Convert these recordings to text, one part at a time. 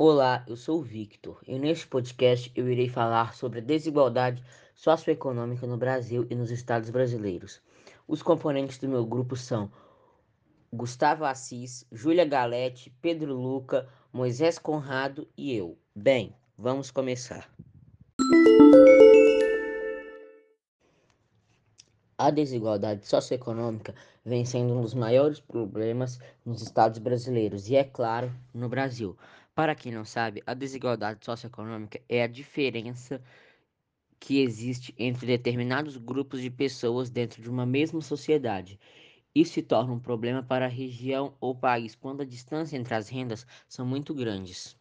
Olá, eu sou o Victor e neste podcast eu irei falar sobre a desigualdade socioeconômica no Brasil e nos estados brasileiros. Os componentes do meu grupo são Gustavo Assis, Júlia Galete, Pedro Luca, Moisés Conrado e eu. Bem, vamos começar. A desigualdade socioeconômica vem sendo um dos maiores problemas nos estados brasileiros e, é claro, no Brasil. Para quem não sabe, a desigualdade socioeconômica é a diferença que existe entre determinados grupos de pessoas dentro de uma mesma sociedade. Isso se torna um problema para a região ou país quando a distância entre as rendas são muito grandes.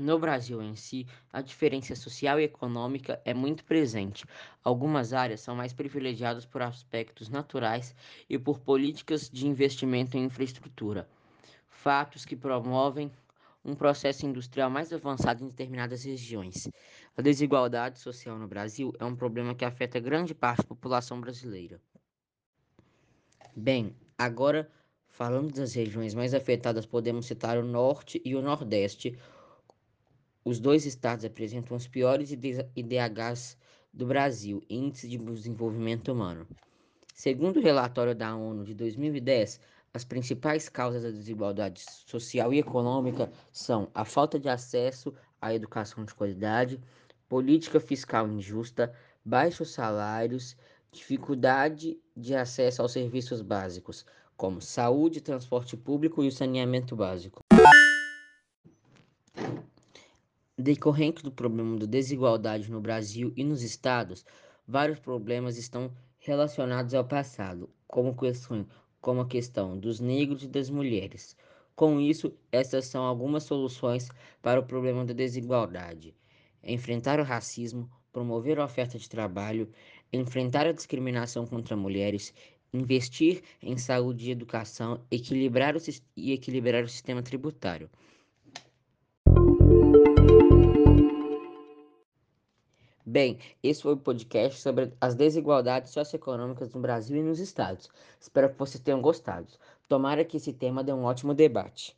No Brasil em si, a diferença social e econômica é muito presente. Algumas áreas são mais privilegiadas por aspectos naturais e por políticas de investimento em infraestrutura, fatos que promovem um processo industrial mais avançado em determinadas regiões. A desigualdade social no Brasil é um problema que afeta grande parte da população brasileira. Bem, agora falando das regiões mais afetadas, podemos citar o Norte e o Nordeste os dois estados apresentam os piores IDHs do Brasil, Índice de Desenvolvimento Humano. Segundo o relatório da ONU de 2010, as principais causas da desigualdade social e econômica são a falta de acesso à educação de qualidade, política fiscal injusta, baixos salários, dificuldade de acesso aos serviços básicos, como saúde, transporte público e saneamento básico. Decorrente do problema da desigualdade no Brasil e nos estados, vários problemas estão relacionados ao passado, como, questão, como a questão dos negros e das mulheres. Com isso, essas são algumas soluções para o problema da desigualdade: enfrentar o racismo, promover a oferta de trabalho, enfrentar a discriminação contra mulheres, investir em saúde e educação, equilibrar o, e equilibrar o sistema tributário. Bem, esse foi o podcast sobre as desigualdades socioeconômicas no Brasil e nos estados. Espero que vocês tenham gostado. Tomara que esse tema dê um ótimo debate.